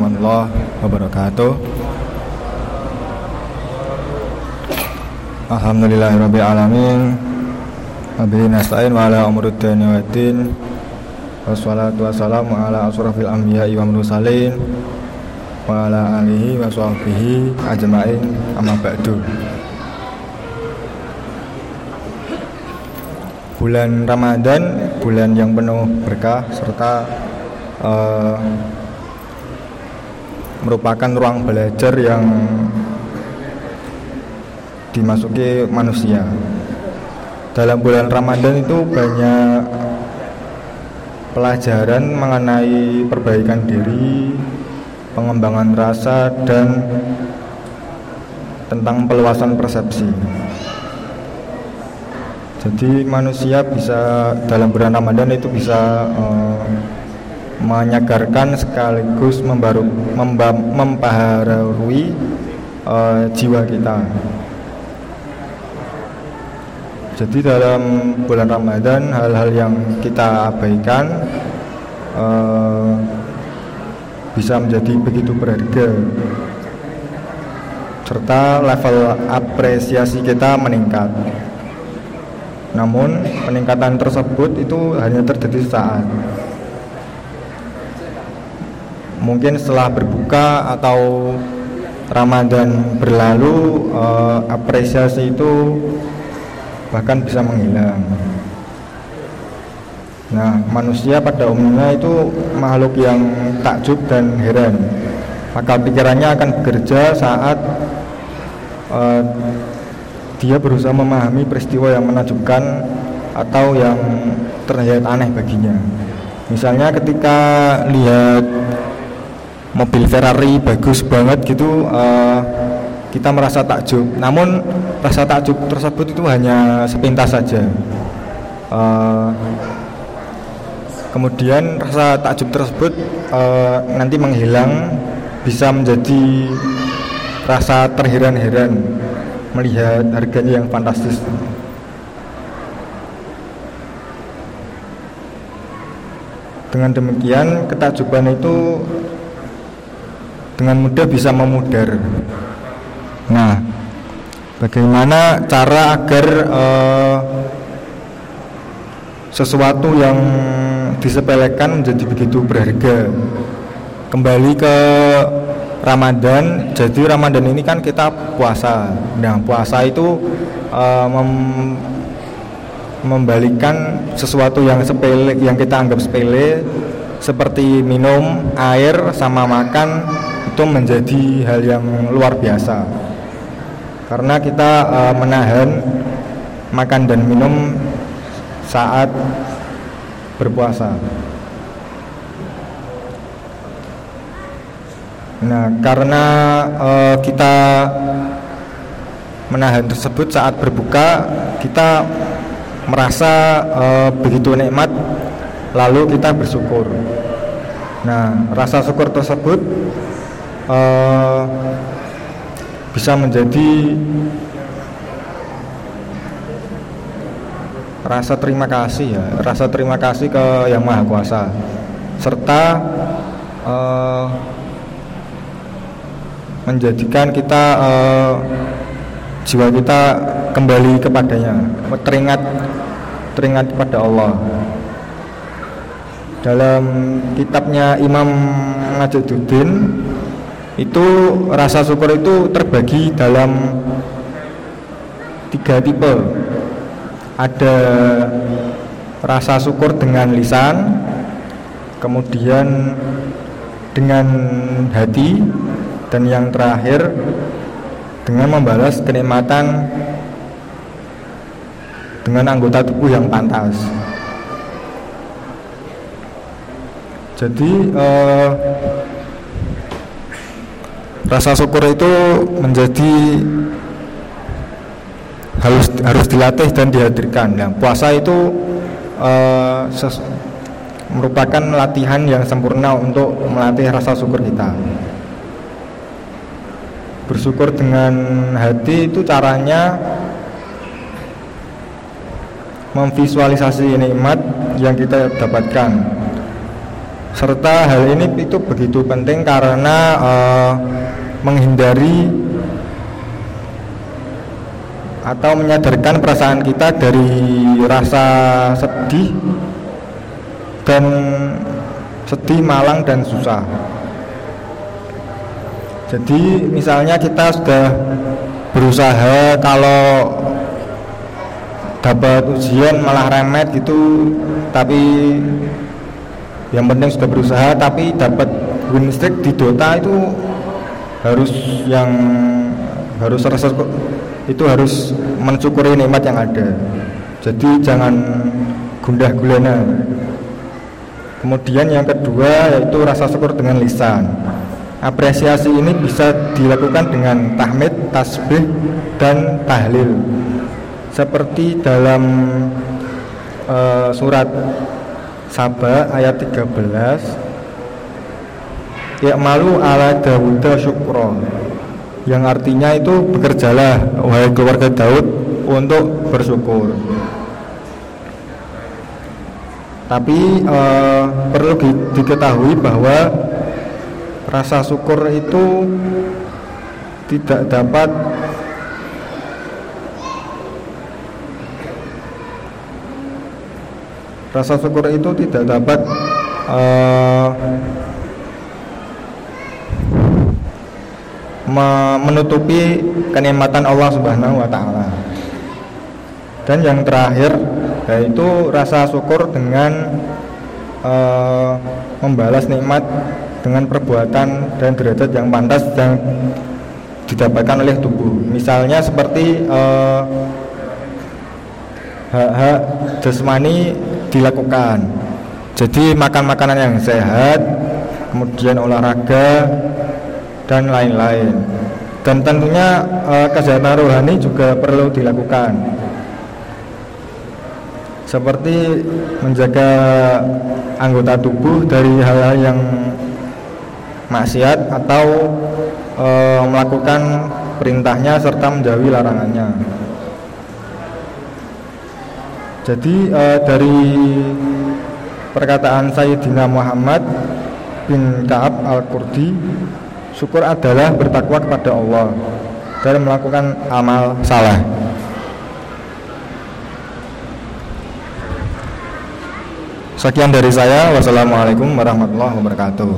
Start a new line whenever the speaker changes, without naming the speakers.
warahmatullahi wabarakatuh. Alhamdulillahirabbil alamin. Wabihi nasta'in wa ala umuruddin wa din. Wassalatu wassalamu ala asrafil anbiya'i wa mursalin Wa ala alihi wa sahbihi ajma'in. Amma ba'du. Bulan Ramadan, bulan yang penuh berkah serta uh, merupakan ruang belajar yang dimasuki manusia. Dalam bulan Ramadan itu banyak pelajaran mengenai perbaikan diri, pengembangan rasa dan tentang peluasan persepsi. Jadi manusia bisa dalam bulan Ramadan itu bisa uh, menyegarkan sekaligus membaru, memba, uh, jiwa kita. Jadi dalam bulan Ramadan hal-hal yang kita abaikan uh, bisa menjadi begitu berharga serta level apresiasi kita meningkat. Namun peningkatan tersebut itu hanya terjadi saat mungkin setelah berbuka atau Ramadan berlalu uh, apresiasi itu bahkan bisa menghilang. Nah, manusia pada umumnya itu makhluk yang takjub dan heran. Maka pikirannya akan bekerja saat uh, dia berusaha memahami peristiwa yang menakjubkan atau yang terlihat aneh baginya. Misalnya ketika lihat mobil Ferrari bagus banget gitu uh, kita merasa takjub. Namun rasa takjub tersebut itu hanya sepintas saja. Uh, kemudian rasa takjub tersebut uh, nanti menghilang bisa menjadi rasa terheran-heran melihat harganya yang fantastis. Dengan demikian ketakjuban itu dengan mudah bisa memudar. Nah, bagaimana cara agar uh, sesuatu yang disepelekan menjadi begitu berharga? Kembali ke Ramadan, jadi Ramadan ini kan kita puasa. Nah, puasa itu uh, mem membalikan sesuatu yang sepele yang kita anggap sepele seperti minum air sama makan itu menjadi hal yang luar biasa karena kita uh, menahan makan dan minum saat berpuasa. Nah, karena uh, kita menahan tersebut saat berbuka, kita merasa uh, begitu nikmat, lalu kita bersyukur. Nah, rasa syukur tersebut uh, bisa menjadi rasa terima kasih ya rasa terima kasih ke yang maha kuasa. Serta uh, menjadikan kita uh, jiwa kita kembali kepadanya teringat teringat kepada Allah. Dalam kitabnya Imam Najaduddin itu rasa syukur itu terbagi dalam tiga tipe. Ada rasa syukur dengan lisan kemudian dengan hati dan yang terakhir dengan membalas kenikmatan dengan anggota tubuh yang pantas. Jadi eh, rasa syukur itu menjadi harus harus dilatih dan dihadirkan. Nah, puasa itu uh, merupakan latihan yang sempurna untuk melatih rasa syukur kita. Bersyukur dengan hati itu caranya memvisualisasi nikmat yang kita dapatkan. serta hal ini itu begitu penting karena uh, menghindari atau menyadarkan perasaan kita dari rasa sedih dan sedih, malang dan susah. Jadi misalnya kita sudah berusaha kalau dapat ujian malah remet gitu tapi yang penting sudah berusaha tapi dapat win streak di Dota itu harus yang harus rasa itu harus mensyukuri nikmat yang ada. Jadi jangan gundah gulana kemudian yang kedua yaitu rasa syukur dengan lisan. Apresiasi ini bisa dilakukan dengan tahmid tasbih dan tahlil. Seperti dalam uh, surat Saba ayat 13 Ya malu ala Dawud syukro Yang artinya itu bekerjalah Wahai keluarga Daud Untuk bersyukur. Tapi eh, perlu di, diketahui bahwa Rasa syukur itu Tidak dapat rasa syukur itu tidak dapat uh, menutupi kenikmatan Allah Subhanahu wa taala. Dan yang terakhir yaitu rasa syukur dengan uh, membalas nikmat dengan perbuatan dan derajat yang pantas yang didapatkan oleh tubuh. Misalnya seperti uh, hak-hak jasmani dilakukan. Jadi makan makanan yang sehat, kemudian olahraga dan lain-lain. Dan tentunya e, kesehatan rohani juga perlu dilakukan. Seperti menjaga anggota tubuh dari hal-hal yang maksiat atau e, melakukan perintahnya serta menjauhi larangannya. Jadi uh, dari perkataan Sayyidina Muhammad bin Ka'ab Al-Qurdi syukur adalah bertakwa kepada Allah dan melakukan amal salah. Sekian dari saya. Wassalamualaikum warahmatullahi wabarakatuh.